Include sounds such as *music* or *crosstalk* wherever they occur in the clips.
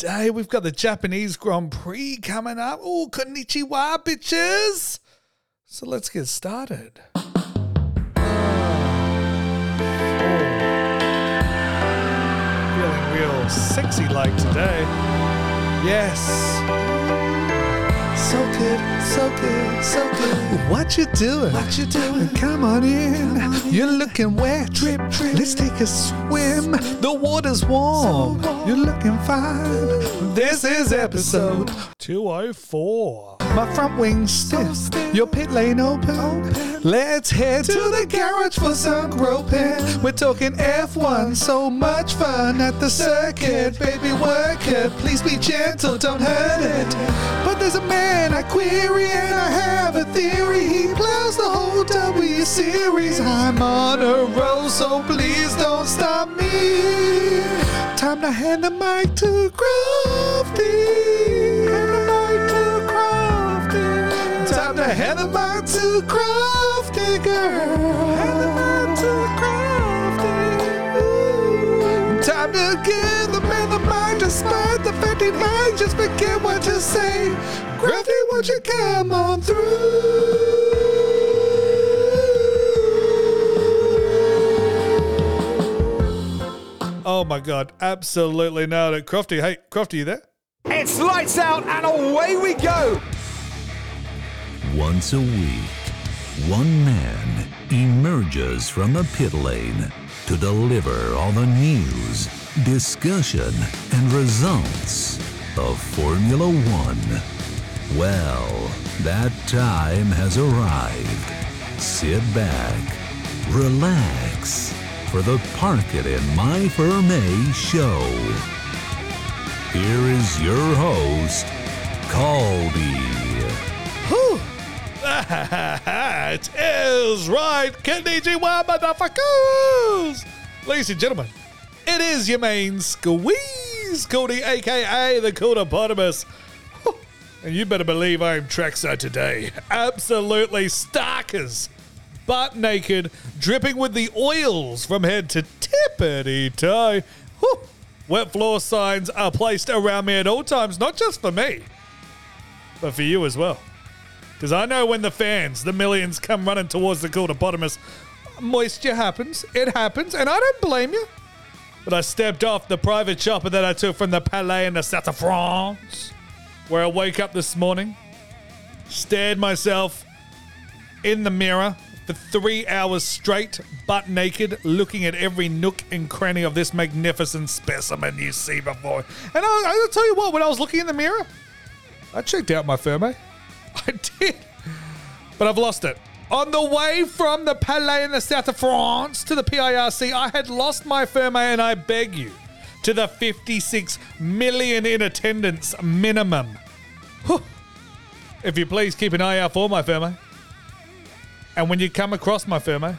today. We've got the Japanese Grand Prix coming up. Oh, konnichiwa, bitches. So let's get started. Feeling real sexy like today. Yes. So good, so good, so good. What you doing? What you doing? Come on in. You're looking wet. Drip, drip. Let's take a swim. The water's warm. You're looking fine. This is episode 204. My front wing's stiff. Your pit lane open. Let's head to the garage for some groping. We're talking F1, so much fun at the circuit. Baby, work it. Please be gentle, don't hurt it. But there's a man I query and I have a theory. He plows the whole W series. I'm on a roll, so please don't stop me. Time to hand the mic to Crofty. Hand the mic to Crofty. Time to hand the mic to Crofty, girl. Hand the mic to Crofty. Ooh. Time to give the man the mic, despite the fact he might just forget what to say. Crofty, won't you come on through? Oh my god, absolutely nailed it. Crofty, hey, Crofty, you there? It's lights out and away we go. Once a week, one man emerges from the pit lane to deliver all the news, discussion, and results of Formula One. Well, that time has arrived. Sit back, relax for the Park It in My Ferme show. Here is your host, Caldy. Whew. That is right, Konnichiwa, motherfuckers! Ladies and gentlemen, it is your main squeeze, Cody, aka the Codopotamus. And you better believe I am trackside today. Absolutely starkers. Butt naked, dripping with the oils from head to tippity toe. Wet floor signs are placed around me at all times, not just for me, but for you as well. Because I know when the fans, the millions, come running towards the Codopotamus, moisture happens. It happens, and I don't blame you. But I stepped off the private chopper that I took from the Palais in the South of France where I woke up this morning, stared myself in the mirror for three hours straight, butt naked, looking at every nook and cranny of this magnificent specimen you see before. And I, I'll tell you what, when I was looking in the mirror, I checked out my Ferme. *laughs* I did. But I've lost it. On the way from the Palais in the south of France to the PIRC, I had lost my Ferme, and I beg you to the 56 million in attendance minimum. Whew. If you please keep an eye out for my Ferme. And when you come across my Ferme,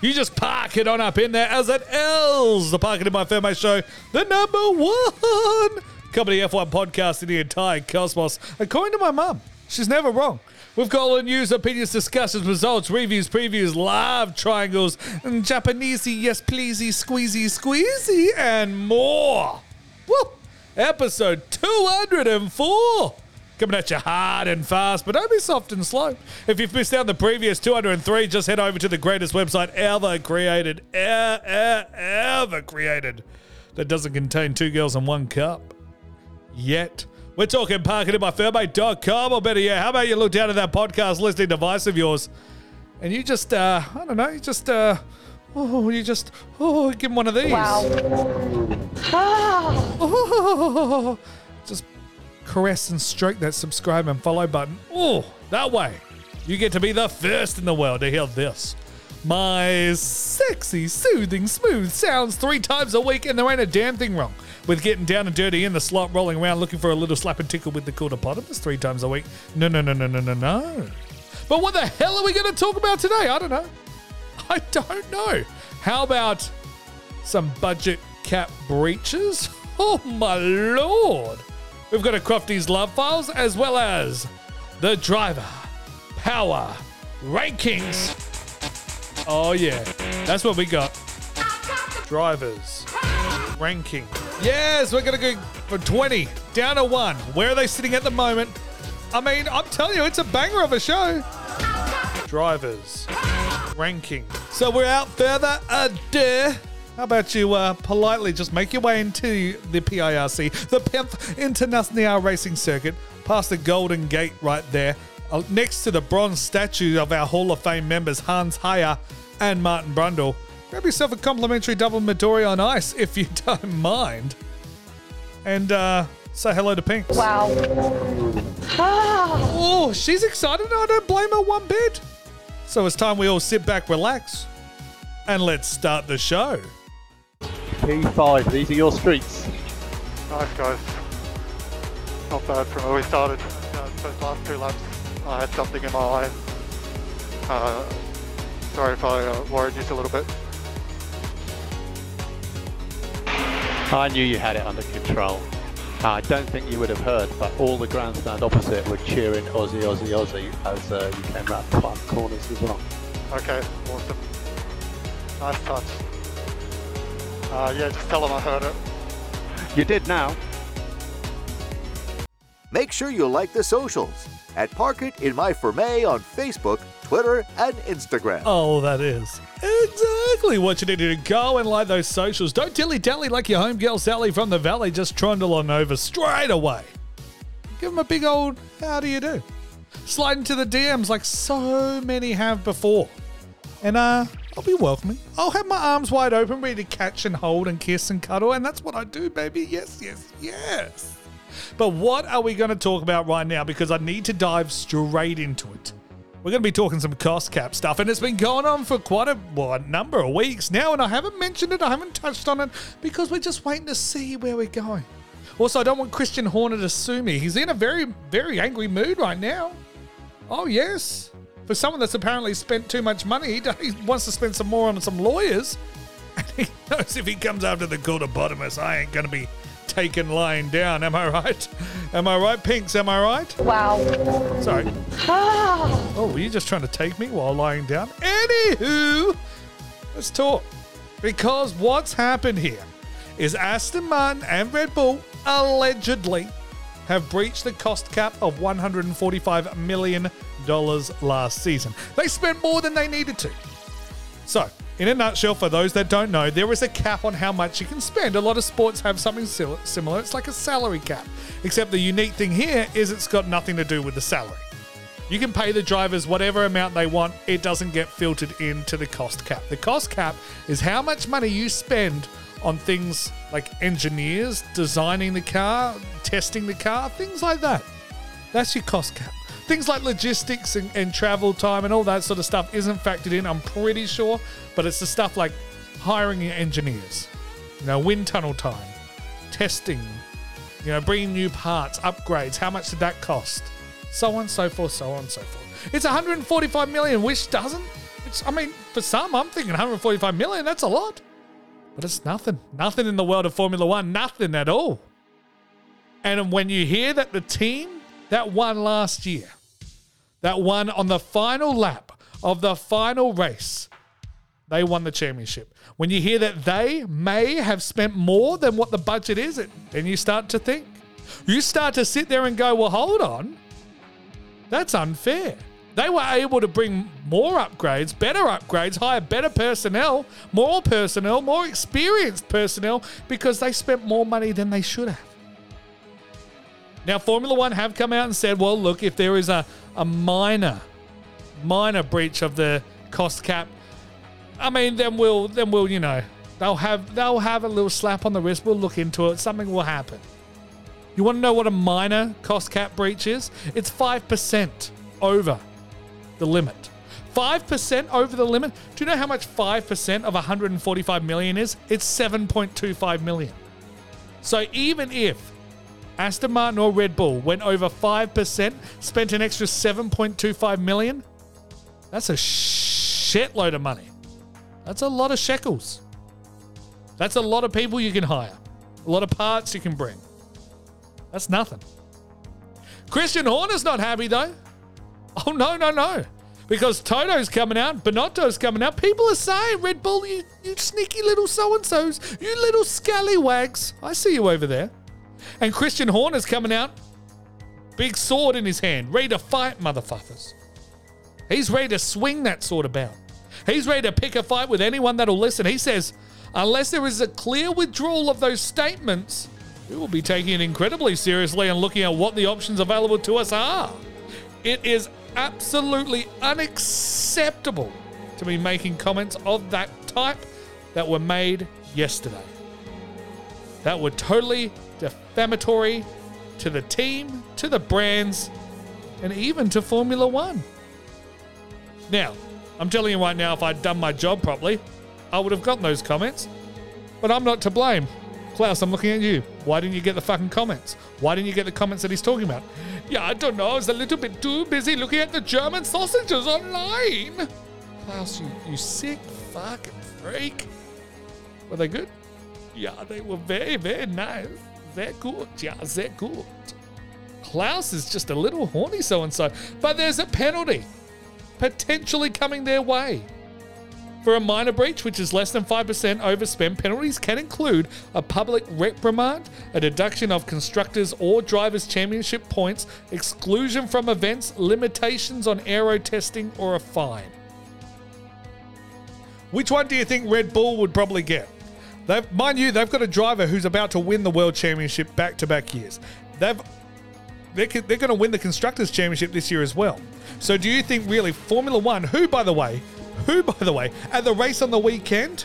you just park it on up in there as it is. The Park It in My Ferme show, the number one comedy F1 podcast in the entire cosmos, according to my mum. She's never wrong. We've got all the news, opinions, discussions, results, reviews, previews, live triangles, and Japanesey, yes pleasey, squeezy, squeezy, and more. Woo! Episode 204. Coming at you hard and fast, but don't be soft and slow. If you've missed out the previous 203, just head over to the greatest website ever created, e- e- ever created, that doesn't contain two girls in one cup. Yet. We're talking parkinginmyfairmate.com, or better yet, how about you look down at that podcast listening device of yours and you just, uh, I don't know, you just, uh, oh, you just, oh, give him one of these. Oh, just caress and stroke that subscribe and follow button. Oh, that way you get to be the first in the world to hear this. My sexy, soothing, smooth sounds three times a week, and there ain't a damn thing wrong with getting down and dirty in the slot, rolling around looking for a little slap and tickle with the Codopotamus three times a week. No, no, no, no, no, no, no. But what the hell are we going to talk about today? I don't know. *laughs* I don't know. How about some budget cap breaches? *laughs* Oh my lord! We've got a Crofty's Love Files as well as the driver power rankings. Oh yeah, that's what we got. Drivers ranking. Yes, we're gonna go for 20 down to one. Where are they sitting at the moment? I mean, I'm telling you, it's a banger of a show. Drivers ranking. So we're out further ado. How about you uh, politely just make your way into the PIRC, the 10th International Racing Circuit, past the Golden Gate right there, uh, next to the bronze statue of our Hall of Fame members Hans Heyer and Martin Brundle. Grab yourself a complimentary double Midori on ice if you *laughs* don't mind. And uh, say hello to Pink. Wow. Oh, she's excited. I don't blame her one bit. So it's time we all sit back, relax, and let's start the show. P5, these are your streets. Nice guys. Not bad from where we started. Uh, those last two laps, I had something in my eye. Uh, sorry if I uh, worried you a little bit. I knew you had it under control. I don't think you would have heard, but all the grandstand opposite were cheering Aussie, Aussie, Aussie as uh, you came round the five corners as well. Okay, awesome. Nice touch. Uh, yeah, just tell them I heard it. You did now. Make sure you like the socials at Park It in My Ferme on Facebook, Twitter, and Instagram. Oh, that is exactly what you need to do. Go and like those socials. Don't dilly dally like your home girl Sally from the valley. Just trundle on over straight away. Give them a big old how do you do? Slide into the DMs like so many have before. And uh, I'll be welcoming. I'll have my arms wide open, ready to catch and hold and kiss and cuddle. And that's what I do, baby. Yes, yes, yes. But what are we going to talk about right now? Because I need to dive straight into it. We're going to be talking some cost cap stuff, and it's been going on for quite a, well, a number of weeks now, and I haven't mentioned it, I haven't touched on it, because we're just waiting to see where we're going. Also, I don't want Christian Horner to sue me. He's in a very, very angry mood right now. Oh, yes. For someone that's apparently spent too much money, he wants to spend some more on some lawyers. *laughs* And he knows if he comes after the Codopotamus, I ain't going to be taken lying down. Am I right? Am I right, Pinks? Am I right? Wow. Sorry. Oh, were you just trying to take me while lying down? Anywho, let's talk. Because what's happened here is Aston Martin and Red Bull allegedly have breached the cost cap of $145 million last season. They spent more than they needed to. So, in a nutshell, for those that don't know, there is a cap on how much you can spend. A lot of sports have something similar. It's like a salary cap. Except the unique thing here is it's got nothing to do with the salary. You can pay the drivers whatever amount they want, it doesn't get filtered into the cost cap. The cost cap is how much money you spend on things like engineers designing the car, testing the car, things like that. That's your cost cap. Things like logistics and, and travel time and all that sort of stuff isn't factored in, I'm pretty sure, but it's the stuff like hiring your engineers, you know, wind tunnel time, testing, you know, bringing new parts, upgrades, how much did that cost? So on, so forth, so on, so forth. It's 145 million, which doesn't, I mean, for some, I'm thinking 145 million, that's a lot. But it's nothing. Nothing in the world of Formula One, nothing at all. And when you hear that the team that won last year, that won on the final lap of the final race, they won the championship. When you hear that they may have spent more than what the budget is, then you start to think. You start to sit there and go, well, hold on. That's unfair. They were able to bring more upgrades, better upgrades, hire better personnel, more personnel, more experienced personnel because they spent more money than they should have. Now, Formula One have come out and said, well, look, if there is a, a minor, minor breach of the cost cap, I mean, then we'll, then we'll, you know, they'll have, they'll have a little slap on the wrist. We'll look into it. Something will happen. You want to know what a minor cost cap breach is? It's 5% over the limit. 5% over the limit. Do you know how much 5% of 145 million is? It's 7.25 million. So even if Aston Martin or Red Bull went over 5%, spent an extra 7.25 million, that's a shitload of money. That's a lot of shekels. That's a lot of people you can hire, a lot of parts you can bring. That's nothing. Christian Horner's not happy though. Oh no, no, no. Because Toto's coming out, Binotto's coming out. People are saying, Red Bull, you, you sneaky little so and so's, you little scallywags. I see you over there. And Christian Horner's coming out, big sword in his hand, ready to fight motherfuckers. He's ready to swing that sword about. He's ready to pick a fight with anyone that'll listen. He says, unless there is a clear withdrawal of those statements, we will be taking it incredibly seriously and looking at what the options available to us are. It is absolutely unacceptable to be making comments of that type that were made yesterday. That were totally defamatory to the team, to the brands, and even to Formula One. Now, I'm telling you right now, if I'd done my job properly, I would have gotten those comments. But I'm not to blame. Klaus, I'm looking at you. Why didn't you get the fucking comments? Why didn't you get the comments that he's talking about? Yeah, I don't know. I was a little bit too busy looking at the German sausages online. Klaus, you, you sick fucking freak. Were they good? Yeah, they were very, very nice. Very good. Yeah, very good. Klaus is just a little horny so and so. But there's a penalty potentially coming their way. For a minor breach, which is less than 5% overspend, penalties can include a public reprimand, a deduction of constructors or drivers' championship points, exclusion from events, limitations on aero testing, or a fine. Which one do you think Red Bull would probably get? They've, mind you, they've got a driver who's about to win the World Championship back to back years. They've they're, they're going to win the Constructors' Championship this year as well. So do you think really Formula One, who, by the way, who, by the way, at the race on the weekend,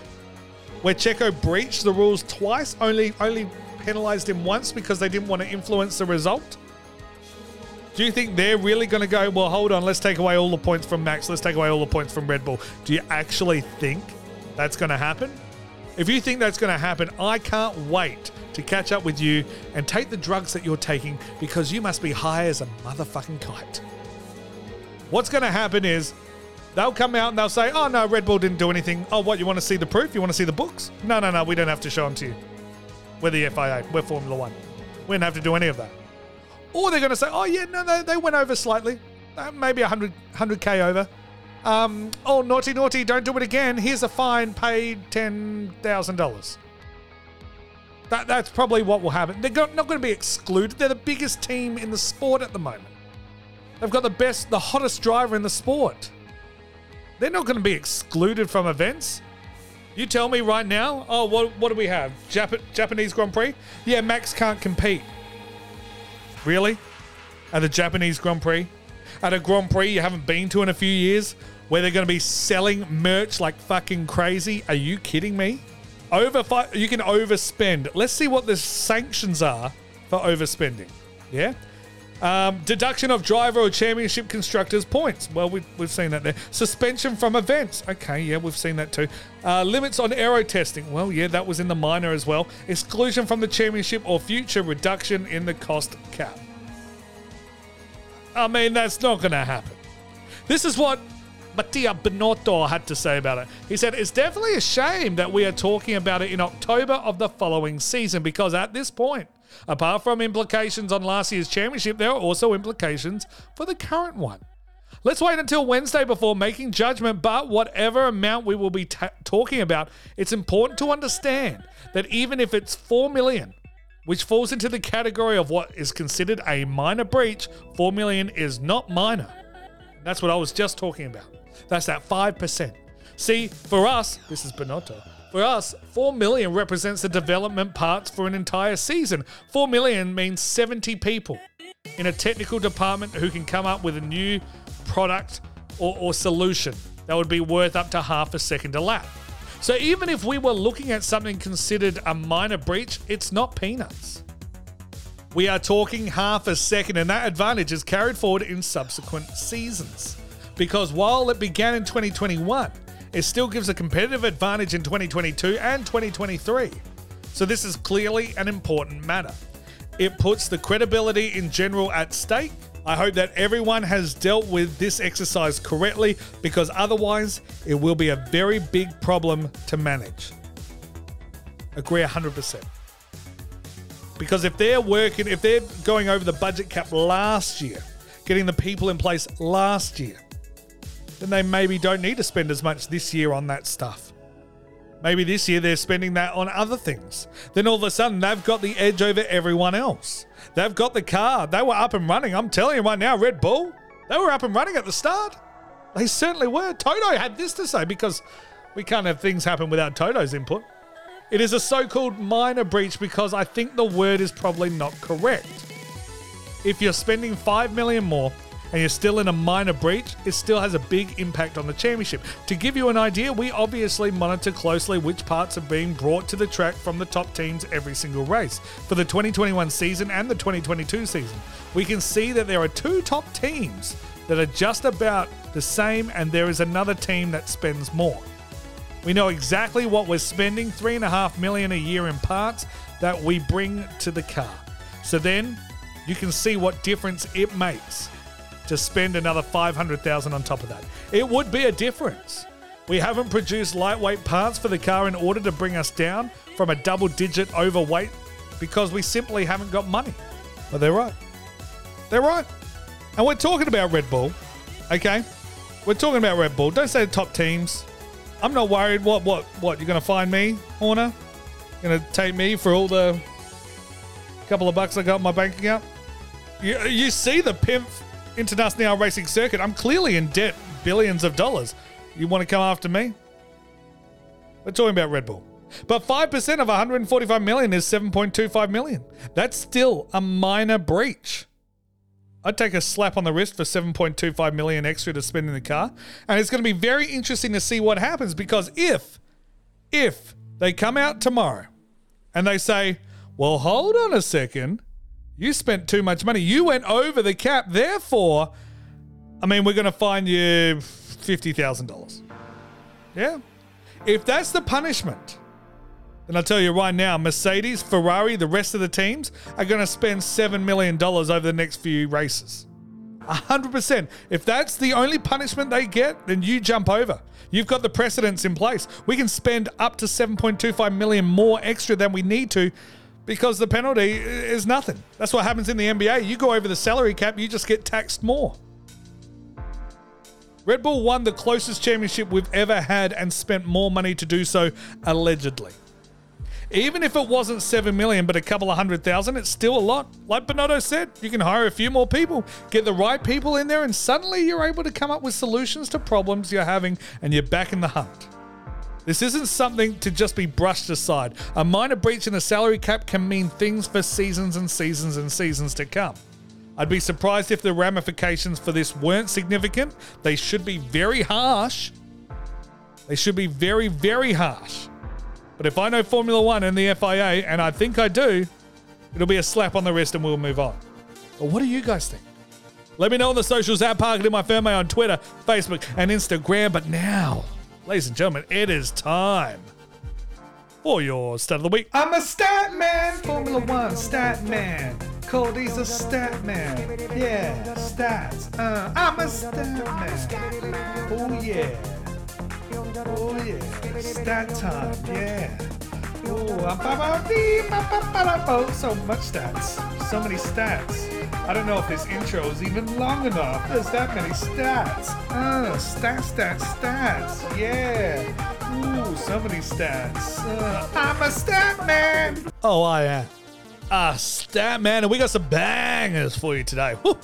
where Checo breached the rules twice, only only penalised him once because they didn't want to influence the result? Do you think they're really going to go, well, hold on, let's take away all the points from Max, let's take away all the points from Red Bull? Do you actually think that's going to happen? If you think that's going to happen, I can't wait to catch up with you and take the drugs that you're taking because you must be high as a motherfucking kite. What's going to happen is they'll come out and they'll say, oh no, Red Bull didn't do anything. Oh, what, you want to see the proof? You want to see the books? No, no, no, we don't have to show them to you. We're the FIA, we're Formula One. We don't have to do any of that. Or they're going to say, oh yeah, no, no, they went over slightly. Uh, maybe 100, 100k over. Um, oh, naughty, naughty, don't do it again. Here's a fine, paid $10,000. That, that's probably what will happen. They're not going to be excluded. They're the biggest team in the sport at the moment. They've got the best, the hottest driver in the sport. They're not going to be excluded from events. You tell me right now. Oh, what, what do we have? Jap- Japanese Grand Prix? Yeah, Max can't compete. Really? At the Japanese Grand Prix? At a Grand Prix you haven't been to in a few years? Where they're going to be selling merch like fucking crazy? Are you kidding me? Over you can overspend. Let's see what the sanctions are for overspending. Yeah? Um, deduction of driver or championship constructors points. Well, we've, we've seen that there. Suspension from events. Okay, yeah, we've seen that too. Uh, limits on aero testing. Well, yeah, that was in the minor as well. Exclusion from the championship or future reduction in the cost cap. I mean, that's not going to happen. This is what Mattia Binotto had to say about it. He said, It's definitely a shame that we are talking about it in October of the following season because at this point, Apart from implications on last year's championship, there are also implications for the current one. Let's wait until Wednesday before making judgment, but whatever amount we will be ta- talking about, it's important to understand that even if it's 4 million, which falls into the category of what is considered a minor breach, 4 million is not minor. That's what I was just talking about. That's that 5%. See, for us, this is Binotto. For us, 4 million represents the development parts for an entire season. 4 million means 70 people in a technical department who can come up with a new product or, or solution that would be worth up to half a second a lap. So even if we were looking at something considered a minor breach, it's not peanuts. We are talking half a second, and that advantage is carried forward in subsequent seasons. Because while it began in 2021, it still gives a competitive advantage in 2022 and 2023. So this is clearly an important matter. It puts the credibility in general at stake. I hope that everyone has dealt with this exercise correctly because otherwise it will be a very big problem to manage. Agree 100%. Because if they're working, if they're going over the budget cap last year, getting the people in place last year, then they maybe don't need to spend as much this year on that stuff. Maybe this year they're spending that on other things. Then all of a sudden they've got the edge over everyone else. They've got the car. They were up and running. I'm telling you right now, Red Bull, they were up and running at the start. They certainly were. Toto had this to say because we can't have things happen without Toto's input. It is a so called minor breach because I think the word is probably not correct. If you're spending 5 million more and you're still in a minor breach, it still has a big impact on the championship. To give you an idea, we obviously monitor closely which parts are being brought to the track from the top teams every single race. For the 2021 season and the 2022 season, we can see that there are two top teams that are just about the same, and there is another team that spends more. We know exactly what we're spending, three and a half million a year in parts that we bring to the car. So then you can see what difference it makes to spend another 500,000 on top of that. It would be a difference. We haven't produced lightweight parts for the car in order to bring us down from a double digit overweight because we simply haven't got money. But they're right. They're right. And we're talking about Red Bull, okay? We're talking about Red Bull. Don't say the top teams. I'm not worried. What, what, what? You're going to find me, Horner? Going to take me for all the couple of bucks I got in my bank account? You, you see the pimp International Racing Circuit. I'm clearly in debt billions of dollars. You want to come after me? We're talking about Red Bull. But 5% of 145 million is 7.25 million. That's still a minor breach. I'd take a slap on the wrist for 7.25 million extra to spend in the car. And it's going to be very interesting to see what happens because if if they come out tomorrow and they say, "Well, hold on a second. You spent too much money. You went over the cap. Therefore, I mean, we're going to fine you $50,000." Yeah. If that's the punishment, then I'll tell you right now, Mercedes, Ferrari, the rest of the teams are going to spend $7 million over the next few races. 100%. If that's the only punishment they get, then you jump over. You've got the precedents in place. We can spend up to 7.25 million more extra than we need to because the penalty is nothing. That's what happens in the NBA. You go over the salary cap, you just get taxed more. Red Bull won the closest championship we've ever had and spent more money to do so, allegedly. Even if it wasn't 7 million but a couple of hundred thousand, it's still a lot. Like Bernardo said, you can hire a few more people, get the right people in there, and suddenly you're able to come up with solutions to problems you're having and you're back in the hunt. This isn't something to just be brushed aside. A minor breach in the salary cap can mean things for seasons and seasons and seasons to come. I'd be surprised if the ramifications for this weren't significant. They should be very harsh. They should be very, very harsh. But if I know Formula One and the FIA, and I think I do, it'll be a slap on the wrist and we'll move on. But what do you guys think? Let me know on the socials at Park in my Ferme on Twitter, Facebook, and Instagram. But now, ladies and gentlemen, it is time for your stat of the week. I'm a stat man, Formula One stat man. Cody's a stat man. Yeah, stats. Uh, I'm a stat man. Oh yeah. Oh yeah. Stat time. Yeah. Bo. so much stats. So many stats. I don't know if this intro is even long enough. There's that many stats. Uh, stats, stats, stats. Yeah. Ooh, so many stats. Uh, I'm a stat man. Oh, I am. Ah, stat man, and we got some bangers for you today. Whew.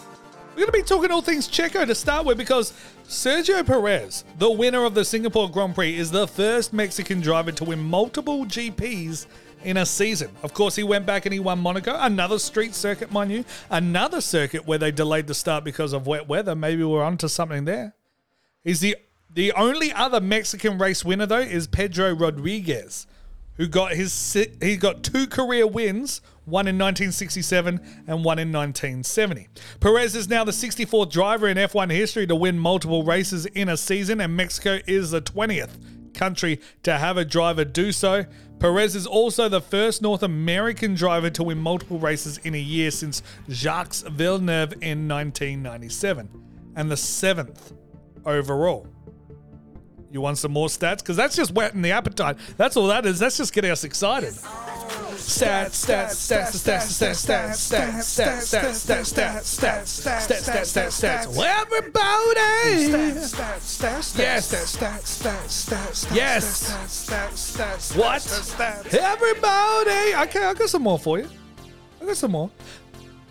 We're going to be talking all things Checo to start with because Sergio Perez, the winner of the Singapore Grand Prix, is the first Mexican driver to win multiple GPs in a season. Of course, he went back and he won Monaco, another street circuit, mind you, another circuit where they delayed the start because of wet weather. Maybe we're onto something there. He's the the only other Mexican race winner though is Pedro Rodriguez, who got his he got two career wins, one in 1967 and one in 1970. Perez is now the 64th driver in F1 history to win multiple races in a season, and Mexico is the 20th country to have a driver do so. Perez is also the first North American driver to win multiple races in a year since Jacques Villeneuve in 1997, and the seventh overall. You want some more stats? Because that's just whetting the appetite. That's all that is. That's just getting us excited. Stats, stats, stats, stats, stats, stats, stats, stats, stats, stats, stats, stats, stats, stats, stats, stats. Well, everybody. Yes. Yes. What? Everybody. Okay, I got some more for you. I got some more.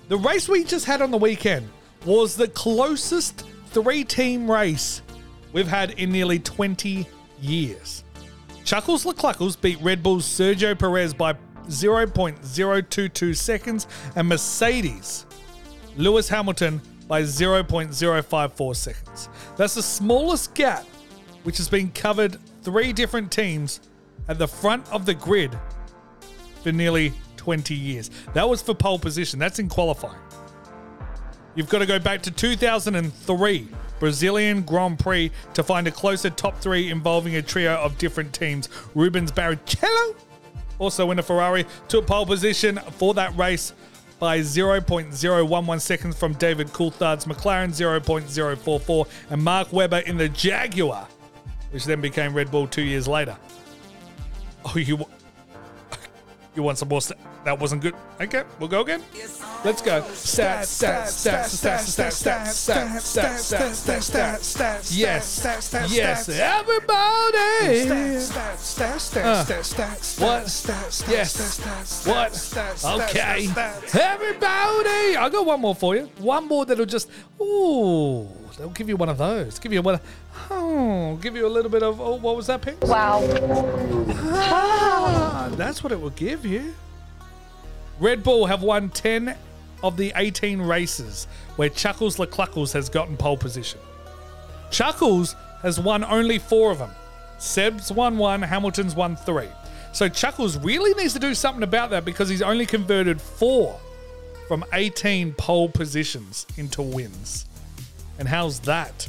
The race we just had on the weekend was the closest three-team race we've had in nearly 20 years. Chuckles LeCluckles beat Red Bull's Sergio Perez by 0.022 seconds and Mercedes Lewis Hamilton by 0.054 seconds. That's the smallest gap which has been covered three different teams at the front of the grid for nearly 20 years. That was for pole position. That's in qualifying. You've got to go back to 2003 Brazilian Grand Prix to find a closer top three involving a trio of different teams. Rubens Barrichello, also in a Ferrari, took pole position for that race by 0.011 seconds from David Coulthard's McLaren 0.044 and Mark Webber in the Jaguar, which then became Red Bull two years later. Oh, you you want some more? St- that wasn't good. Okay, we'll go again. Let's go. Stats, stats, stats, stats, stats, stats, stats, stats, stats, stats, stats, stats. Yes, yes, everybody. What? Yes. What? Okay. Everybody. I got one more for you. One more that'll just. Ooh, they'll give you one of those. Give you one. Oh, give you a little bit of. Oh, what was that, Pink? Wow. Ah, that's what it will give you. Red Bull have won 10 of the 18 races where Chuckles LeCluckles has gotten pole position. Chuckles has won only four of them. Seb's won one, Hamilton's won three. So Chuckles really needs to do something about that because he's only converted four from 18 pole positions into wins. And how's that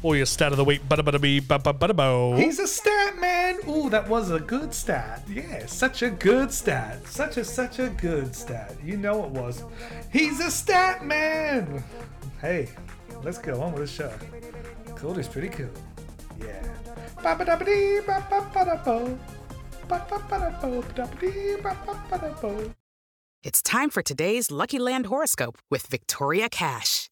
for your stat of the week? Bada bada bee, ba ba bada bo. He's a stat man. Ooh, that was a good stat. Yeah, such a good stat. Such a such a good stat. You know it was. He's a stat man. Hey, let's go on with the show. Cool is pretty cool. Yeah. Ba-ba-da-ba-dee, ba-ba-ba-da-bo. Ba-ba-ba-da-bo, ba-da-ba-dee, ba-ba-ba-da-bo. It's time for today's Lucky Land horoscope with Victoria Cash.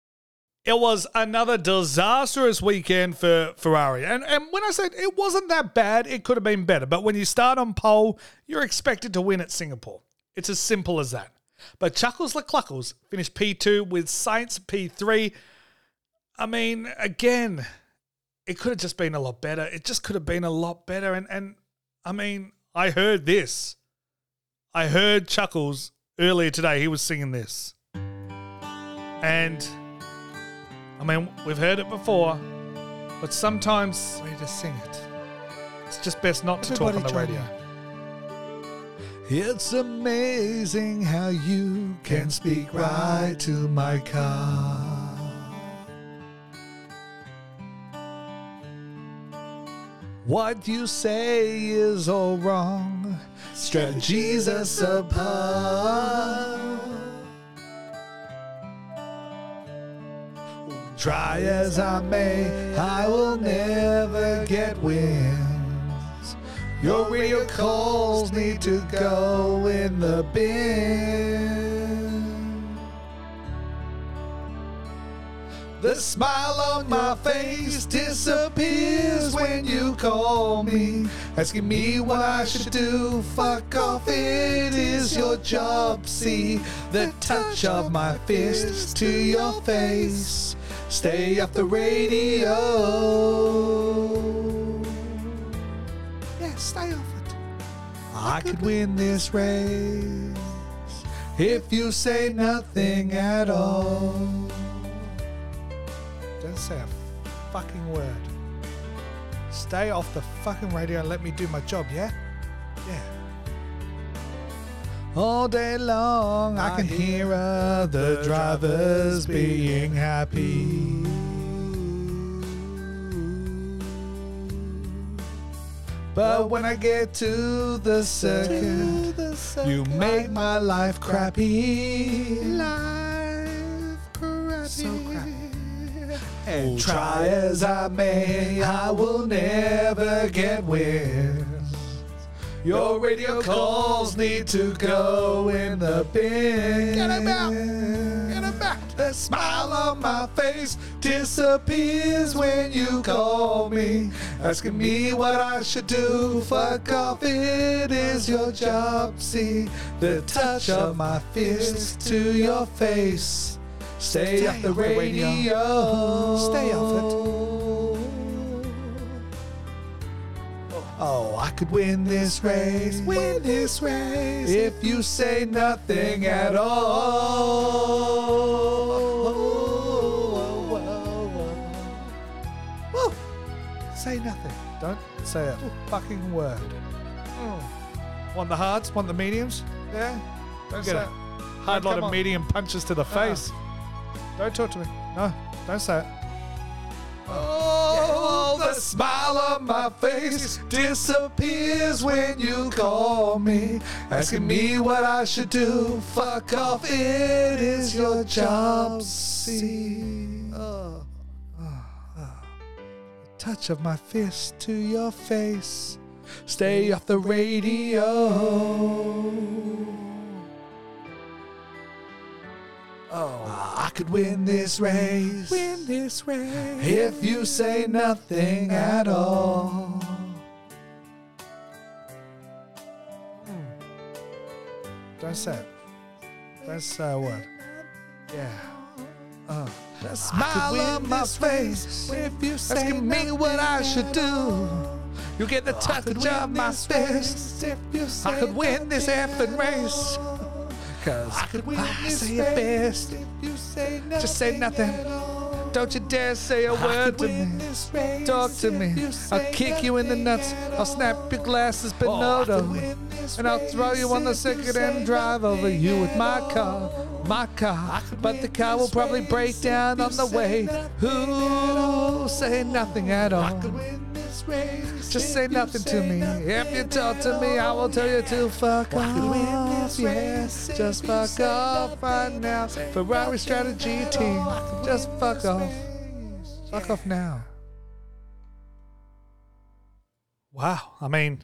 It was another disastrous weekend for Ferrari. And, and when I said it wasn't that bad, it could have been better. But when you start on pole, you're expected to win at Singapore. It's as simple as that. But Chuckles LeCluckles finished P2 with Sainz P3. I mean, again, it could have just been a lot better. It just could have been a lot better. And, and I mean, I heard this. I heard Chuckles earlier today. He was singing this. And I mean, we've heard it before, but sometimes we just sing it. It's just best not to talk on the radio. It's amazing how you can speak right to my car. What you say is all wrong. Strategies us apart. Try as I may, I will never get wins. Your radio calls need to go in the bin. The smile on my face disappears when you call me, asking me what I should do. Fuck off, it is your job. See the touch of my fist to your face. Stay off the radio. Yeah, stay off it. I could win this race if you say nothing at all. Don't say a fucking word. Stay off the fucking radio and let me do my job, yeah? Yeah. All day long, I can hear other drivers being happy. But when I get to the circuit, you make my life crappy. Life crappy. So crappy. And try as I may, I will never get wins. Your radio calls need to go in the bin. Get him out! Get him back! The smile on my face disappears when you call me, asking me what I should do. Fuck off, it is your job. See the touch of my fist to your face. Stay, off the radio. Stay off it. Oh, I could win this race, win this race, if you say nothing at all. Woo. Say nothing. Don't say a fucking word. Mm. Want the hards? Want the mediums? Yeah? Don't get say a it. hard lot of on. medium punches to the face. Don't talk to me. No, don't say it. Oh, the smile on my face disappears when you call me, asking me what I should do. Fuck off, it is your job. See, the touch of my fist to your face. Stay off the radio. Could win this race. Win this race. If you say nothing at all. Hmm. Don't say it. Don't say. Yeah. Uh. The smile on my face. If you say me what I should do. You get the touch of my fist. If you say I could win this effing race. Cause I could win I say it best. Just say nothing. Don't you dare say a word to me. Talk to me. I'll kick you in the nuts. I'll snap your glasses, Benodo. And I'll throw you on the circuit and drive over you with my car. My car. But the car will probably break down on the way. Who say nothing at all. Just say nothing to me. If you talk to me, I will tell you to fuck off. Yeah, just fuck off right now. Ferrari strategy team, just fuck off. Fuck off now. Wow, I mean,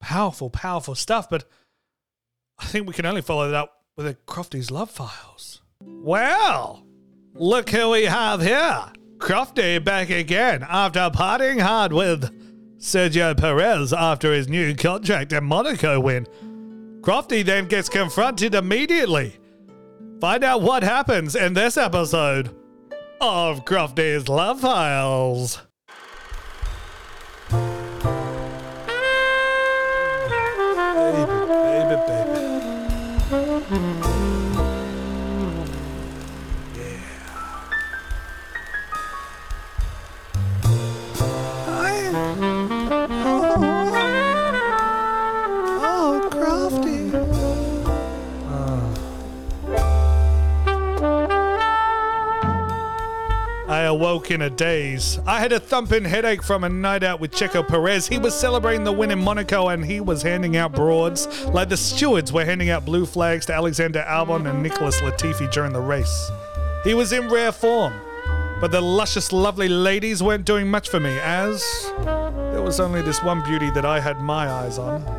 powerful, powerful stuff, but I think we can only follow that up with a Crofty's Love Files. Well, look who we have here. Crofty back again after partying hard with Sergio Perez after his new contract and Monaco win. Crofty then gets confronted immediately. Find out what happens in this episode of Crofty's Love Files. In a daze. I had a thumping headache from a night out with Checo Perez. He was celebrating the win in Monaco and he was handing out broads like the stewards were handing out blue flags to Alexander Albon and Nicholas Latifi during the race. He was in rare form, but the luscious, lovely ladies weren't doing much for me as there was only this one beauty that I had my eyes on.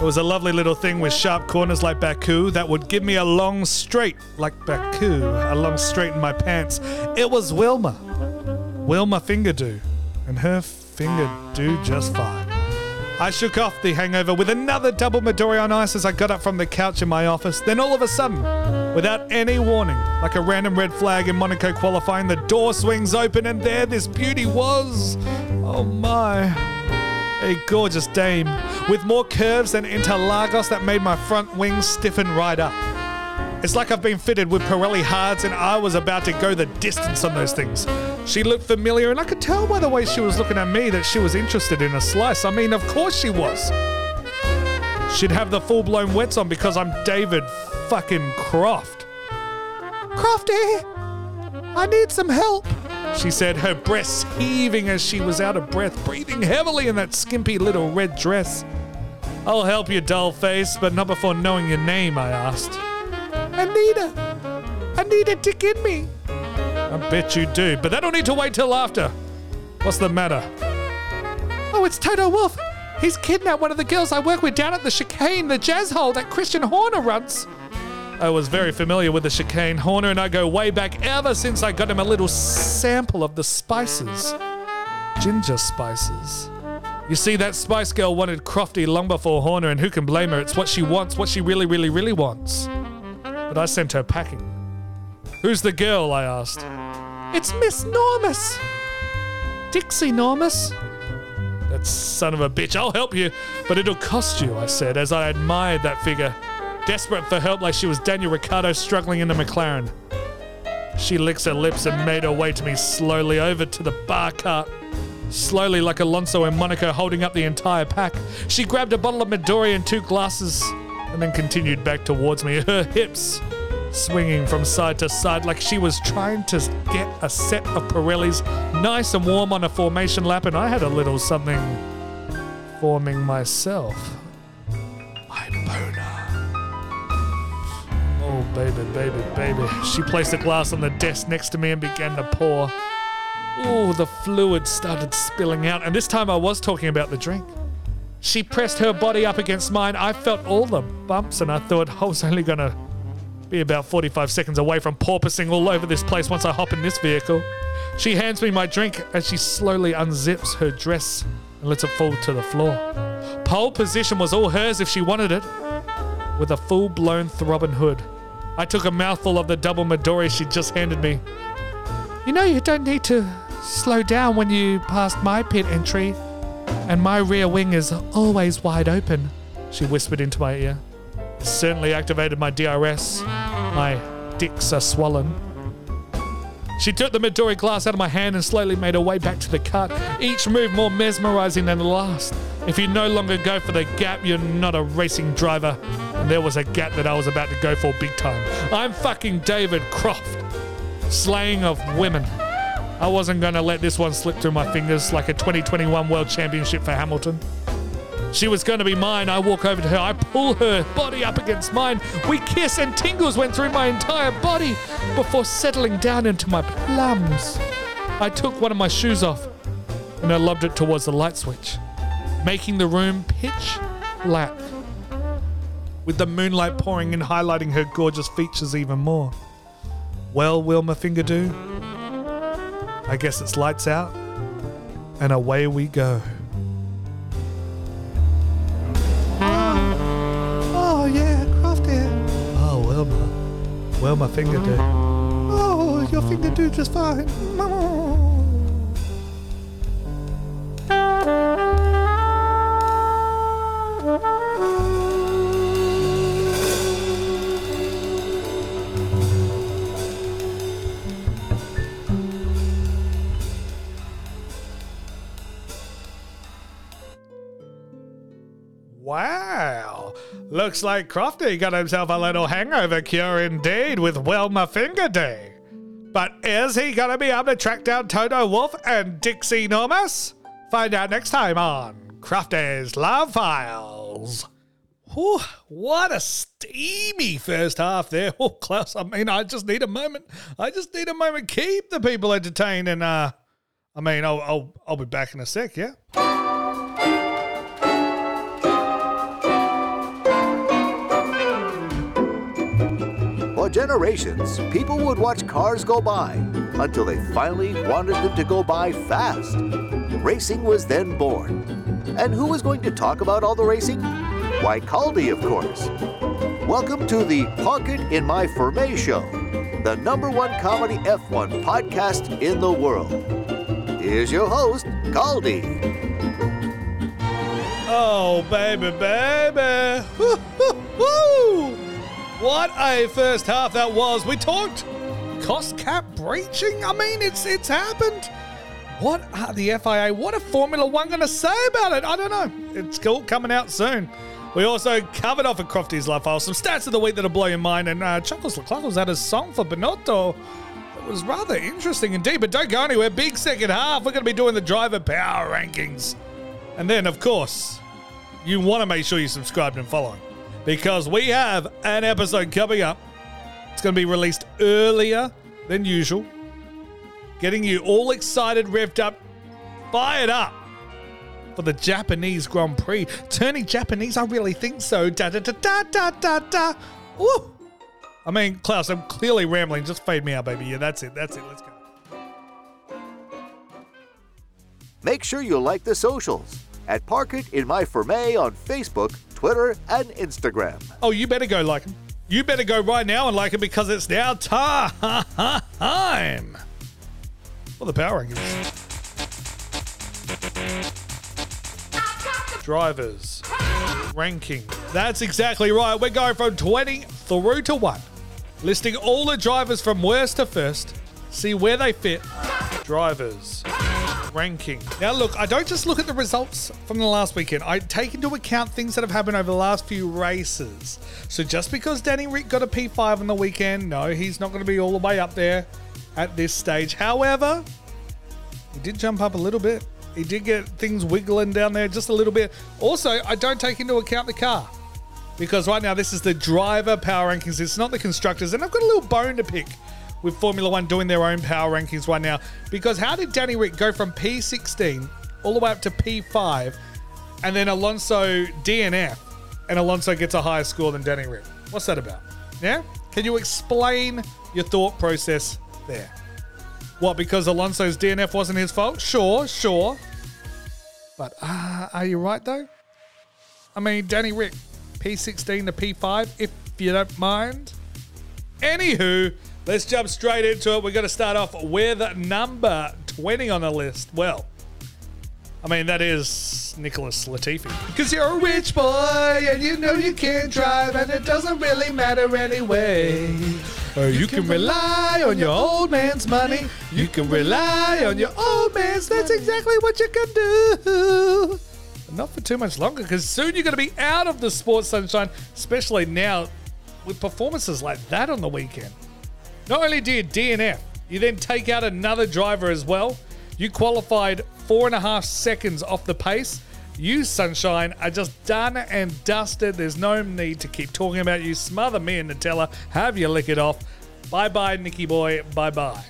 It was a lovely little thing with sharp corners like Baku that would give me a long straight like Baku, a long straight in my pants. It was Wilma. Wilma finger do, and her finger do just fine. I shook off the hangover with another double Midori on ice as I got up from the couch in my office. Then all of a sudden, without any warning, like a random red flag in Monaco qualifying, the door swings open and there this beauty was. Oh my. A gorgeous dame with more curves than Interlagos that made my front wings stiffen right up. It's like I've been fitted with Pirelli hards and I was about to go the distance on those things. She looked familiar and I could tell by the way she was looking at me that she was interested in a slice. I mean, of course she was. She'd have the full blown wets on because I'm David fucking Croft. Crofty, I need some help. She said, her breasts heaving as she was out of breath, breathing heavily in that skimpy little red dress. I'll help you, dull face, but not before knowing your name, I asked. Anita! Anita Dick in me! I bet you do, but that'll need to wait till after. What's the matter? Oh, it's Toto Wolff. He's kidnapped one of the girls I work with down at the chicane, the jazz hole that Christian Horner runs. I was very familiar with the chicane. Horner and I go way back ever since I got him a little sample of the spices. Ginger spices. You see, that Spice Girl wanted Crofty long before Horner, and who can blame her? It's what she wants, what she really, really, really wants. But I sent her packing. Who's the girl? I asked. It's Miss Normus. Dixie Normus. That son of a bitch, I'll help you, but it'll cost you, I said, as I admired that figure, desperate for help like she was Daniel Ricciardo struggling in the McLaren. She licks her lips and made her way to me slowly over to the bar cart. Slowly, like Alonso and Monaco, holding up the entire pack. She grabbed a bottle of Midori and two glasses, and then continued back towards me, her hips swinging from side to side like she was trying to get a set of Pirellis nice and warm on a formation lap, and I had a little something forming myself. My boner. Oh, baby, baby, baby. She placed a glass on the desk next to me and began to pour. Oh, the fluid started spilling out, and this time I was talking about the drink. She pressed her body up against mine. I felt all the bumps, and I thought oh, I was only gonna be about 45 seconds away from porpoising all over this place once I hop in this vehicle. She hands me my drink as she slowly unzips her dress and lets it fall to the floor. Pole position was all hers if she wanted it, with a full blown throbbing hood. I took a mouthful of the double Midori she just handed me. You know, you don't need to slow down when you pass my pit entry, and my rear wing is always wide open, she whispered into my ear. Certainly activated my DRS. My dicks are swollen. She took the Midori glass out of my hand and slowly made her way back to the cart, each move more mesmerizing than the last. If you no longer go for the gap, you're not a racing driver. And there was a gap that I was about to go for big time. I'm fucking David Croft, slaying of women. I wasn't going to let this one slip through my fingers like a 2021 World Championship for Hamilton. She was going to be mine. I walk over to her. I pull her body up against mine. We kiss, and tingles went through my entire body before settling down into my plums. I took one of my shoes off and I lobbed it towards the light switch, making the room pitch black, with the moonlight pouring in, highlighting her gorgeous features even more. Well, Wilma Fingerdo, I guess it's lights out, and away we go. Oh, yeah, Crofty. Oh, Wilma. Wilma Fingerdo. Oh, your finger do just fine. Wow. looks like Crofty got himself a little hangover cure indeed with Wilma Finger Day. But is he going to be able to track down Toto Wolff and Dixie Normus? Find out next time on Crofty's Love Files. Whew, what a steamy first half there. Oh, Klaus, I mean, I just need a moment. I just need a moment. Keep the people entertained and, uh, I mean, I'll, I'll, I'll be back in a sec, yeah? Generations, people would watch cars go by until they finally wanted them to go by fast. Racing was then born. And who was going to talk about all the racing? Why, Caldy, of course. Welcome to the Park It in My Ferme show, the number one comedy F1 podcast in the world. Here's your host, Caldy. Oh, baby, baby. Woo-hoo-hoo. What a first half that was. We talked cost cap breaching. I mean, it's it's happened. What are the FIA? What are Formula One going to say about it? I don't know. It's cool coming out soon. We also covered off at Crofty's Love File some stats of the week that'll blow your mind. And uh, Chuckles Leclerc had a song for Binotto. It was rather interesting indeed. But don't go anywhere. Big second half. We're going to be doing the driver power rankings. And then, of course, you want to make sure you subscribe and follow because we have an episode coming up. It's going to be released earlier than usual, getting you all excited, revved up, fired up for the Japanese Grand Prix. Turning Japanese, I really think so. Da da da da da da da. Woo! I mean, Klaus, I'm clearly rambling. Just fade me out, baby. Yeah, that's it. That's it. Let's go. Make sure you like the socials at Park It in My Ferme on Facebook, Twitter, and Instagram. Oh, you better go like him. You better go right now and like it because it's now time for the power rankings. Drivers ranking. That's exactly right. We're going from 20 through to 1. Listing all the drivers from worst to first. See where they fit. Drivers ranking. Now, look, I don't just look at the results from the last weekend. I take into account things that have happened over the last few races. So just because Danny Rick got a P5 on the weekend, no, he's not going to be all the way up there at this stage. However, he did jump up a little bit. He did get things wiggling down there just a little bit. Also, I don't take into account the car. Because right now, this is the driver power rankings. It's not the constructors. And I've got a little bone to pick with Formula One doing their own power rankings right now. Because how did Danny Rick go from P16 all the way up to P5 and then Alonso DNF and Alonso gets a higher score than Danny Rick? What's that about? Yeah? Can you explain your thought process there? What, because Alonso's DNF wasn't his fault? Sure, sure. But uh, are you right though? I mean, Danny Rick, P16 to P5, if you don't mind. Anywho, let's jump straight into it. We're going to start off with number 20 on the list. Well, I mean, that is Nicholas Latifi. Because you're a rich boy and you know you can't drive and it doesn't really matter anyway. Oh, or you, can, rely on your old man's money. You can rely on your old man's. That's exactly what you can do. Not for too much longer, because soon you're going to be out of the sports sunshine, especially now with performances like that on the weekend. Not only do you DNF, you then take out another driver as well. You qualified four and a half seconds off the pace. You, Sunshine, are just done and dusted. There's no need to keep talking about you. Smother me and Nutella. Have you lick it off. Bye bye, Nicky Boy. Bye bye.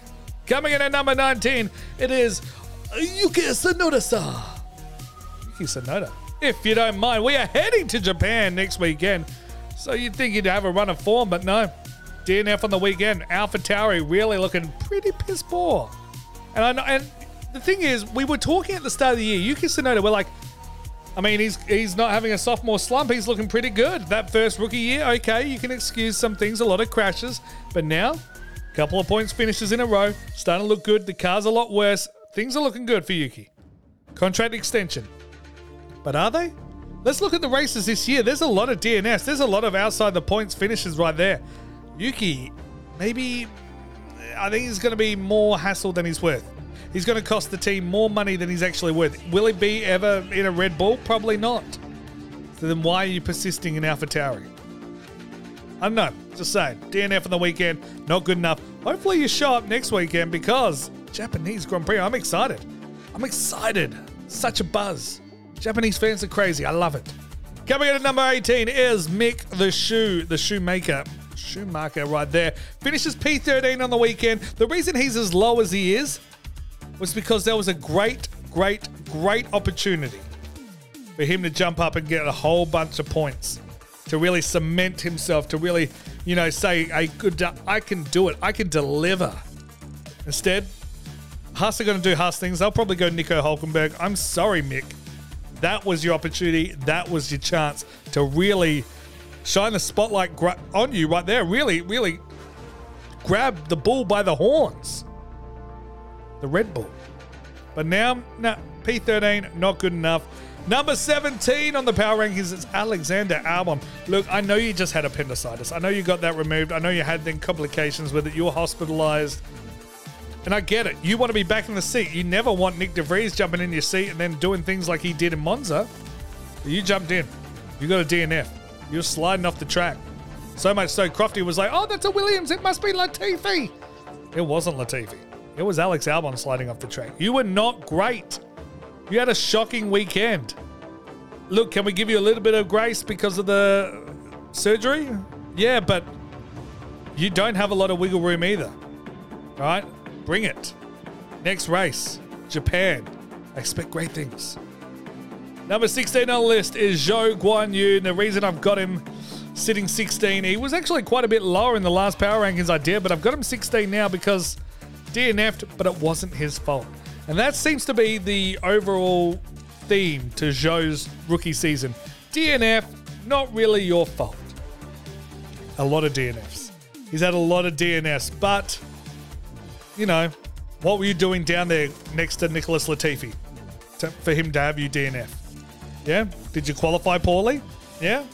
Coming in at number 19, it is Yuki Tsunoda. Yuki Tsunoda. If you don't mind, we are heading to Japan next weekend. So you'd think you'd have a run of form, but no. DNF on the weekend. Alpha Tauri really looking pretty piss poor. And I know, and the thing is, we were talking at the start of the year. Yuki Tsunoda, we're like, I mean, he's he's not having a sophomore slump. He's looking pretty good. That first rookie year, okay, you can excuse some things, a lot of crashes. But now, a couple of points finishes in a row, starting to look good. The car's a lot worse. Things are looking good for Yuki. Contract extension. But are they? Let's look at the races this year. There's a lot of DNS. There's a lot of outside the points finishes right there. Yuki, maybe I think he's going to be more hassle than he's worth. He's going to cost the team more money than he's actually worth. Will he be ever in a Red Bull? Probably not. So then why are you persisting in AlphaTauri? I don't know. Just saying. DNF on the weekend, not good enough. Hopefully you show up next weekend because Japanese Grand Prix. I'm excited. I'm excited. Such a buzz. Japanese fans are crazy. I love it. Coming in at number 18 is Mick the Shoe, the shoemaker. Schumacher right there. Finishes P13 on the weekend. The reason he's as low as he is was because there was a great, great, great opportunity for him to jump up and get a whole bunch of points to really cement himself, to really, you know, say, "Hey, good, I can do it. I can deliver." Instead, Haas are going to do Haas things. They'll probably go Nico Hulkenberg. I'm sorry, Mick. That was your opportunity. That was your chance to really shine the spotlight gra- on you right there. Really, really grab the bull by the horns. The Red Bull. But now, no, P13, not good enough. Number 17 on the power rankings is Alexander Albon. Look, I know you just had appendicitis. I know you got that removed. I know you had then complications with it. You were hospitalized. And I get it. You want to be back in the seat. You never want Nyck de Vries jumping in your seat and then doing things like he did in Monza. You jumped in. You got a DNF. You were sliding off the track. So much so, Crofty was like, oh, that's a Williams. It must be Latifi. It wasn't Latifi. It was Alex Albon sliding off the track. You were not great. You had a shocking weekend. Look, can we give you a little bit of grace because of the surgery? Yeah, but you don't have a lot of wiggle room either. All right? Bring it. Next race, Japan. I expect great things. Number 16 on the list is Zhou Guanyu. And the reason I've got him sitting 16, he was actually quite a bit lower in the last power rankings I did, but I've got him 16 now because DNF'd, but it wasn't his fault. And that seems to be the overall theme to Zhou's rookie season. DNF, not really your fault. A lot of DNFs. He's had a lot of DNFs, but, you know, what were you doing down there next to Nicholas Latifi to, for him to have you DNF? Yeah? Did you qualify poorly? Yeah?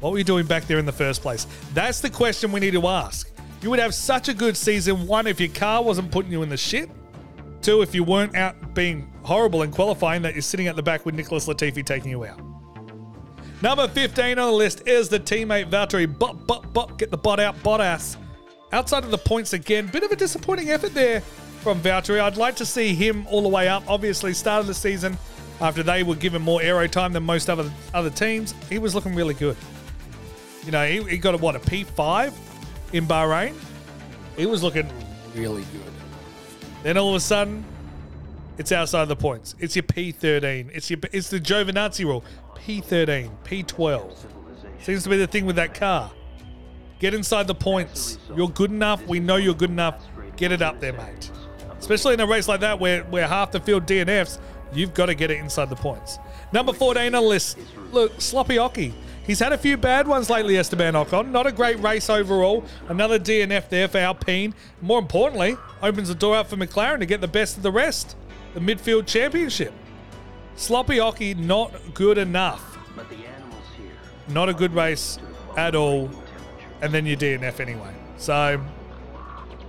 What were you doing back there in the first place? That's the question we need to ask. You would have such a good season, one, if your car wasn't putting you in the shit. Two, if you weren't out being horrible in qualifying, that you're sitting at the back with Nicholas Latifi taking you out. Number 15 on the list is the teammate Valtteri. Bot, bot, bot, get the bot out, bot ass. Outside of the points again, bit of a disappointing effort there from Valtteri. I'd like to see him all the way up. Obviously, start of the season after they were given more aero time than most other other teams. He was looking really good. You know, he, he got a what a P5 in Bahrain. He was looking really good. Then all of a sudden, it's outside the points. It's your P13. It's your it's the Giovinazzi rule. P13, P12. Seems to be the thing with that car. Get inside the points. You're good enough. We know you're good enough. Get it up there, mate. Especially in a race like that where, where half the field DNFs, you've got to get it inside the points. Number 14 on the list. Look, Sloppy Oki. He's had a few bad ones lately, Esteban Ocon. Not a great race overall. Another DNF there for Alpine. More importantly, opens the door out for McLaren to get the best of the rest. The midfield championship. Sloppy Oki, not good enough. Not a good race at all. And then you DNF anyway. So,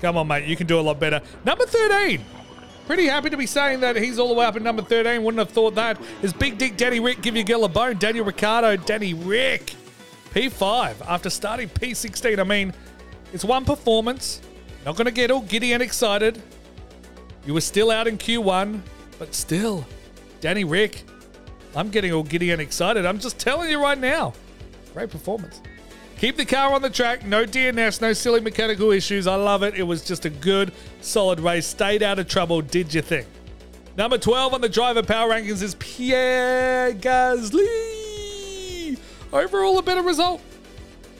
come on, mate. You can do a lot better. Number 13. Pretty happy to be saying that he's all the way up at number 13. Wouldn't have thought that. Is Big Dick Danny Rick give your girl a bone? Daniel Ricciardo, Danny Rick. P5 after starting P16. I mean, it's one performance. Not going to get all giddy and excited. You were still out in Q1, but still, Danny Rick, I'm getting all giddy and excited. I'm just telling you right now. Great performance. Keep the car on the track. No DNS, no silly mechanical issues. I love it. It was just a good, solid race. Stayed out of trouble. Did your thing. Number 12 on the driver power rankings is Pierre Gasly. Overall, a better result.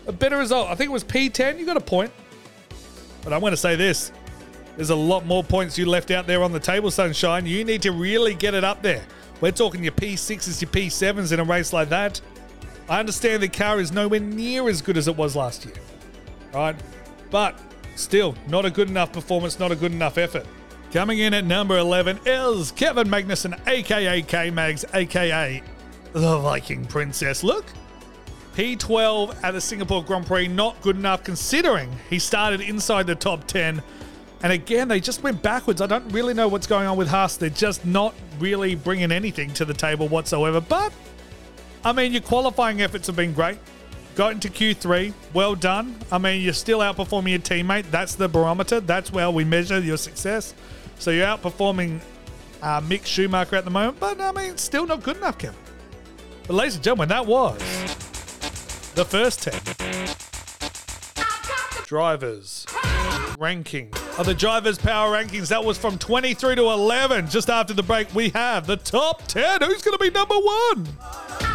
A better result. I think it was P10. You got a point. But I'm going to say this. There's a lot more points you left out there on the table, Sunshine. You need to really get it up there. We're talking your P6s, your P7s in a race like that. I understand the car is nowhere near as good as it was last year. Right? But still, not a good enough performance, not a good enough effort. Coming in at number 11 is Kevin Magnussen, aka K Mags, aka the Viking Princess. Look, P12 at the Singapore Grand Prix, not good enough considering he started inside the top 10. And again, they just went backwards. I don't really know what's going on with Haas. They're just not really bringing anything to the table whatsoever. But I mean, your qualifying efforts have been great. Got into Q3, well done. I mean, you're still outperforming your teammate. That's the barometer. That's where we measure your success. So you're outperforming uh, Mick Schumacher at the moment, but I mean, still not good enough, Kevin. But ladies and gentlemen, that was the first 10. Drivers ranking of the drivers' power rankings. That was from 23 to 11. Just after the break, we have the top 10. Who's going to be number one?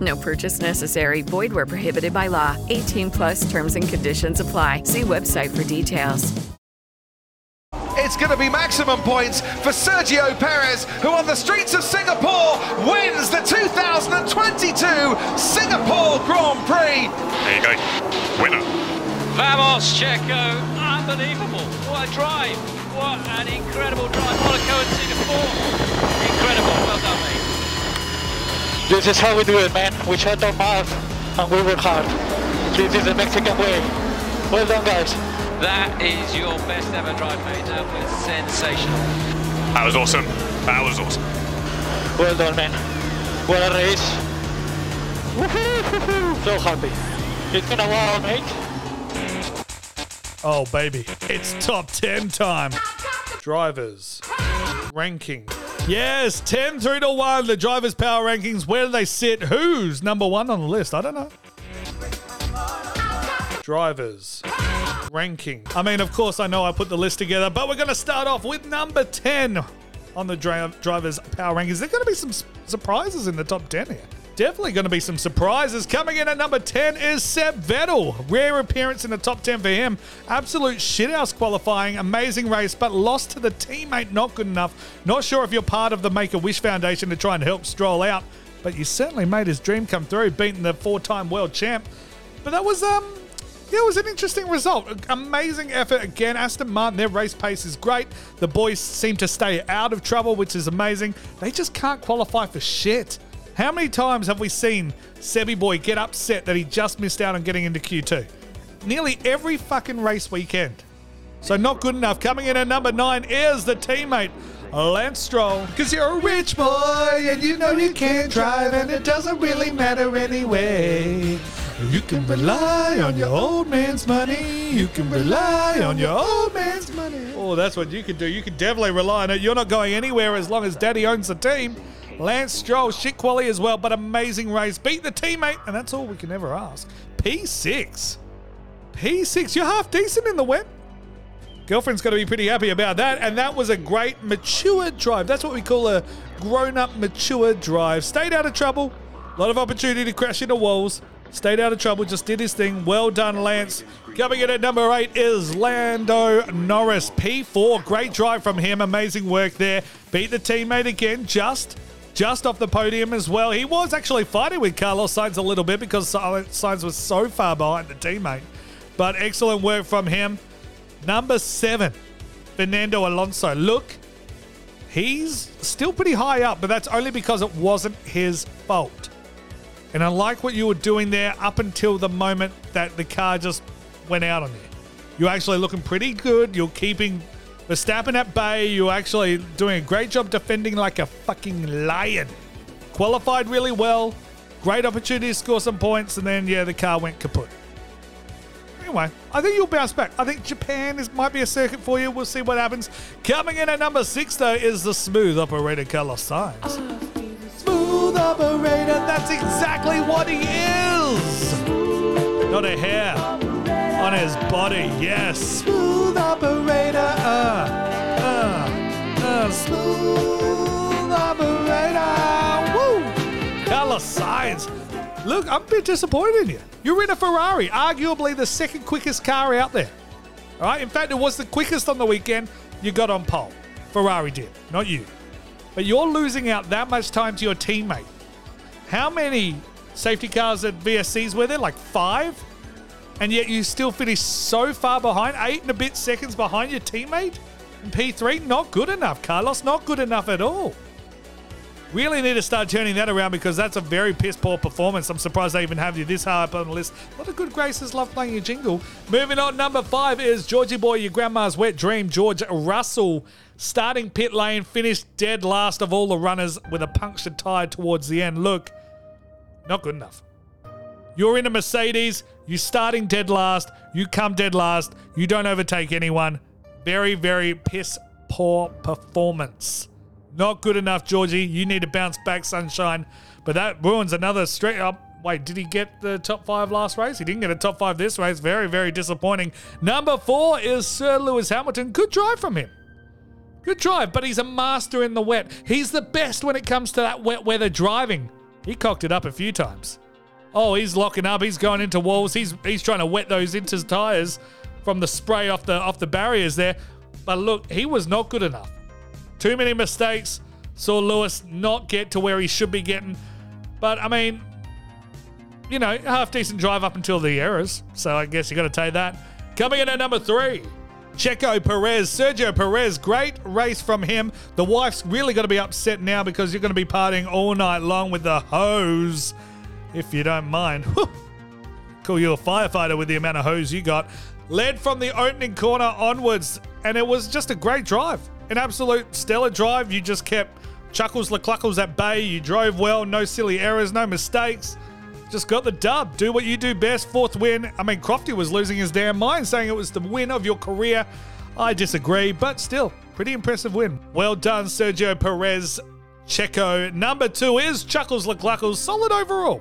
No purchase necessary. Void where prohibited by law. 18 plus terms and conditions apply. See website for details. It's going to be maximum points for Sergio Perez, who on the streets of Singapore wins the 2022 Singapore Grand Prix. There you go. Winner. Vamos, Checo. Unbelievable. What a drive. What an incredible drive. Monaco and Singapore. Incredible. Well done, mate. This is how we do it, man. We shut our mouth and we work hard. This is the Mexican way. Well done, guys. That is your best ever drive, mate. That was sensational. That was awesome. That was awesome. Well done, man. What a race. Woohoo! So happy. It's been a while, mate. Oh, baby. It's top 10 time. Drivers ranking. Yes, 10 3 to 1. The drivers' power rankings. Where do they sit? Who's number one on the list? I don't know. Drivers ranking. I mean, of course, I know I put the list together, but we're going to start off with number 10 on the dri- drivers' power rankings. There are going to be some surprises in the top 10 here. Definitely going to be some surprises. Coming in at number 10 is Seb Vettel. Rare appearance in the top 10 for him. Absolute shithouse qualifying. Amazing race, but lost to the teammate. Not good enough. Not sure if you're part of the Make a Wish Foundation to try and help Stroll out, but you certainly made his dream come through, beating the four time world champ. But that was, um, yeah, it was an interesting result. Amazing effort again. Aston Martin, their race pace is great. The boys seem to stay out of trouble, which is amazing. They just can't qualify for shit. How many times have we seen Sebi Boy get upset that he just missed out on getting into Q2? Nearly every fucking race weekend. So not good enough. Coming in at number nine is the teammate, Lance Stroll. Because you're a rich boy and you know you can't drive and it doesn't really matter anyway. You can rely on your old man's money. You can rely on your old man's money. Oh, that's what you can do. You can definitely rely on it. You're not going anywhere as long as daddy owns the team. Lance Stroll, shit quality as well, but amazing race. Beat the teammate, and that's all we can ever ask. P6. P6. You're half decent in the wet. Girlfriend's got to be pretty happy about that. And that was a great mature drive. That's what we call a grown up mature drive. Stayed out of trouble. A lot of opportunity to crash into walls. Stayed out of trouble. Just did his thing. Well done, Lance. Coming in at number eight is Lando Norris. P4. Great drive from him. Amazing work there. Beat the teammate again. Just. Just off the podium as well. He was actually fighting with Carlos Sainz a little bit because Sainz was so far behind the teammate. But excellent work from him. Number seven, Fernando Alonso. Look, he's still pretty high up, but that's only because it wasn't his fault. And I like what you were doing there up until the moment that the car just went out on you. You're actually looking pretty good. You're keeping Verstappen at bay. You're actually doing a great job defending like a fucking lion. Qualified really well. Great opportunity to score some points, and then, yeah, the car went kaput. Anyway, I think you'll bounce back. I think Japan is might be a circuit for you. We'll see what happens. Coming in at number six, though, is the smooth operator Carlos Sainz. Oh, smooth operator, that's exactly what he is. Not a hair on his body. Yes, smooth operator. Uh, uh, uh, smooth operator. Woo! Carlos Sainz. Look, I'm a bit disappointed in you. You're in a Ferrari, arguably the second quickest car out there. All right. In fact, it was the quickest on the weekend. You got on pole. Ferrari did, not you. But you're losing out that much time to your teammate. How many safety cars at VSCs were there? Like five? And yet you still finish so far behind, eight and a bit seconds behind your teammate in P3? Not good enough, Carlos. Not good enough at all. Really need to start turning that around because that's a very piss poor performance. I'm surprised they even have you this high up on the list. A lot of good graces love playing your jingle. Moving on, number five is Georgie Boy, your grandma's wet dream, George Russell. Starting pit lane, finished dead last of all the runners with a punctured tyre towards the end. Look, not good enough. You're in a Mercedes, you're starting dead last, you come dead last, you don't overtake anyone. Very, very piss poor performance. Not good enough, Georgie. You need to bounce back, sunshine. But that ruins another straight oh, up. Wait, did he get the top five last race? He didn't get a top five this race. Very, very disappointing. Number four is Sir Lewis Hamilton. Good drive from him. Good drive, but he's a master in the wet. He's the best when it comes to that wet weather driving. He cocked it up a few times. Oh, he's locking up. He's going into walls. He's he's trying to wet those into tires from the spray off the off the barriers there. But look, he was not good enough. Too many mistakes. Saw Lewis not get to where he should be getting. But I mean, you know, half decent drive up until the errors. So I guess you got to take that. Coming in at number three, Checo Perez, Sergio Perez. Great race from him. The wife's really going to be upset now because you're going to be partying all night long with the hose, if you don't mind. *laughs* Call you a firefighter with the amount of hose you got. Led from the opening corner onwards, and it was just a great drive. An absolute stellar drive. You just kept chuckles, cluckles at bay. You drove well, no silly errors, no mistakes. Just got the dub. Do what you do best. Fourth win. I mean, Crofty was losing his damn mind, saying it was the win of your career. I disagree, but still, pretty impressive win. Well done, Sergio Perez. Checo. Number two is Chuckles LeCluckles. Solid overall.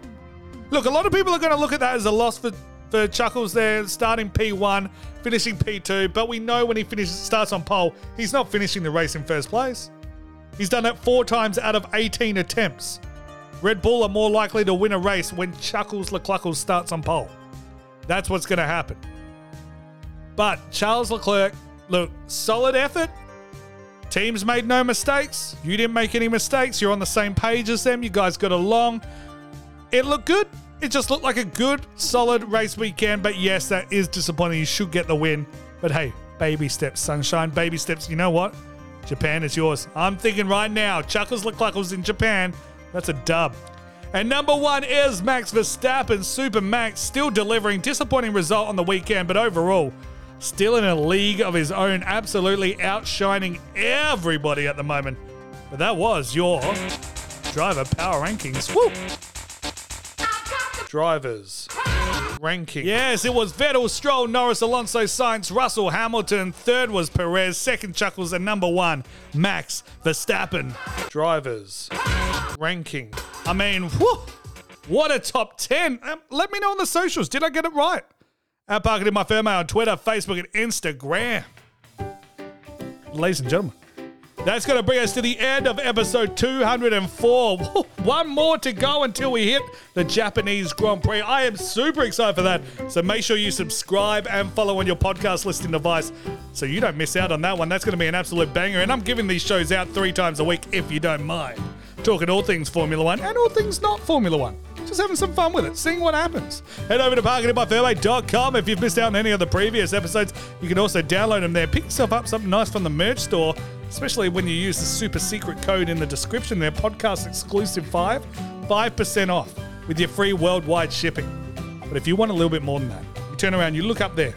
Look, a lot of people are going to look at that as a loss for, for Chuckles there, starting P1, finishing P2, but we know when he finishes starts on pole, he's not finishing the race in first place. He's done it four times out of 18 attempts. Red Bull are more likely to win a race when Chuckles LeCluckles starts on pole. That's what's going to happen. But Charles Leclerc, look, solid effort. Teams made no mistakes. You didn't make any mistakes. You're on the same page as them. You guys got along. It looked good. It just looked like a good, solid race weekend. But yes, that is disappointing. You should get the win. But hey, baby steps, sunshine, baby steps. You know what? Japan is yours. I'm thinking right now, Chuckles LeCluckles in Japan. That's a dub. And number one is Max Verstappen, Super Max, still delivering. Disappointing result on the weekend, but overall, still in a league of his own, absolutely outshining everybody at the moment. But that was your driver power rankings. Woo! Drivers ranking. Yes, it was Vettel, Stroll, Norris, Alonso, Sainz, Russell, Hamilton. Third was Perez. Second, Chuckles. And number one, Max Verstappen. Drivers ranking. I mean, whew, what a top 10. Um, let me know on the socials. Did I get it right? At Park It in My Ferme on Twitter, Facebook, and Instagram. Ladies and gentlemen, that's going to bring us to the end of episode 204. One more to go until we hit the Japanese Grand Prix. I am super excited for that. So make sure you subscribe and follow on your podcast listening device so you don't miss out on that one. That's going to be an absolute banger. And I'm giving these shows out three times a week if you don't mind. Talking all things Formula One and all things not Formula One. Just having some fun with it, seeing what happens. Head over to parkingbyfairway.com if you've missed out on any of the previous episodes. You can also download them there. Pick yourself up something nice from the merch store especially when you use the super secret code in the description there, podcast exclusive 5, 5% off with your free worldwide shipping. But if you want a little bit more than that, you turn around, you look up there.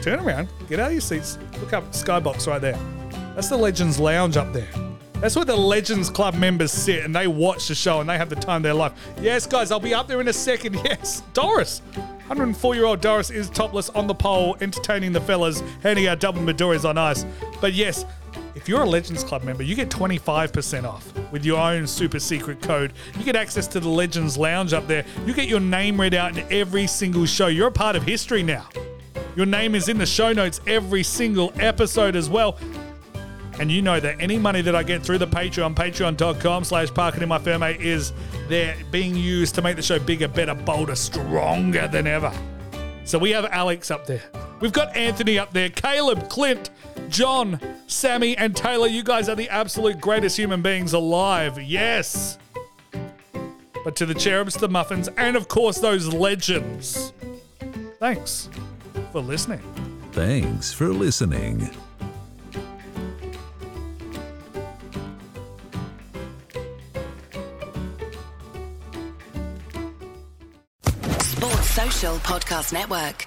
Turn around, get out of your seats, look up Skybox right there. That's the Legends Lounge up there. That's where the Legends Club members sit and they watch the show and they have the time of their life. Yes, guys, I'll be up there in a second. *laughs* Yes, Doris. 104 year old Doris is topless on the pole, entertaining the fellas, handing out double Midoris on ice. But yes, if you're a Legends Club member, you get 25% off with your own super secret code. You get access to the Legends Lounge up there. You get your name read out in every single show. You're a part of history now. Your name is in the show notes every single episode as well. And you know that any money that I get through the Patreon, patreon.com slash parking in my is there being used to make the show bigger, better, bolder, stronger than ever. So we have Alex up there. We've got Anthony up there, Caleb, Clint, John, Sammy, and Taylor. You guys are the absolute greatest human beings alive. Yes. but to the cherubs, the muffins, and of course those legends. Thanks for listening. Thanks for listening. Sports Social Podcast Network.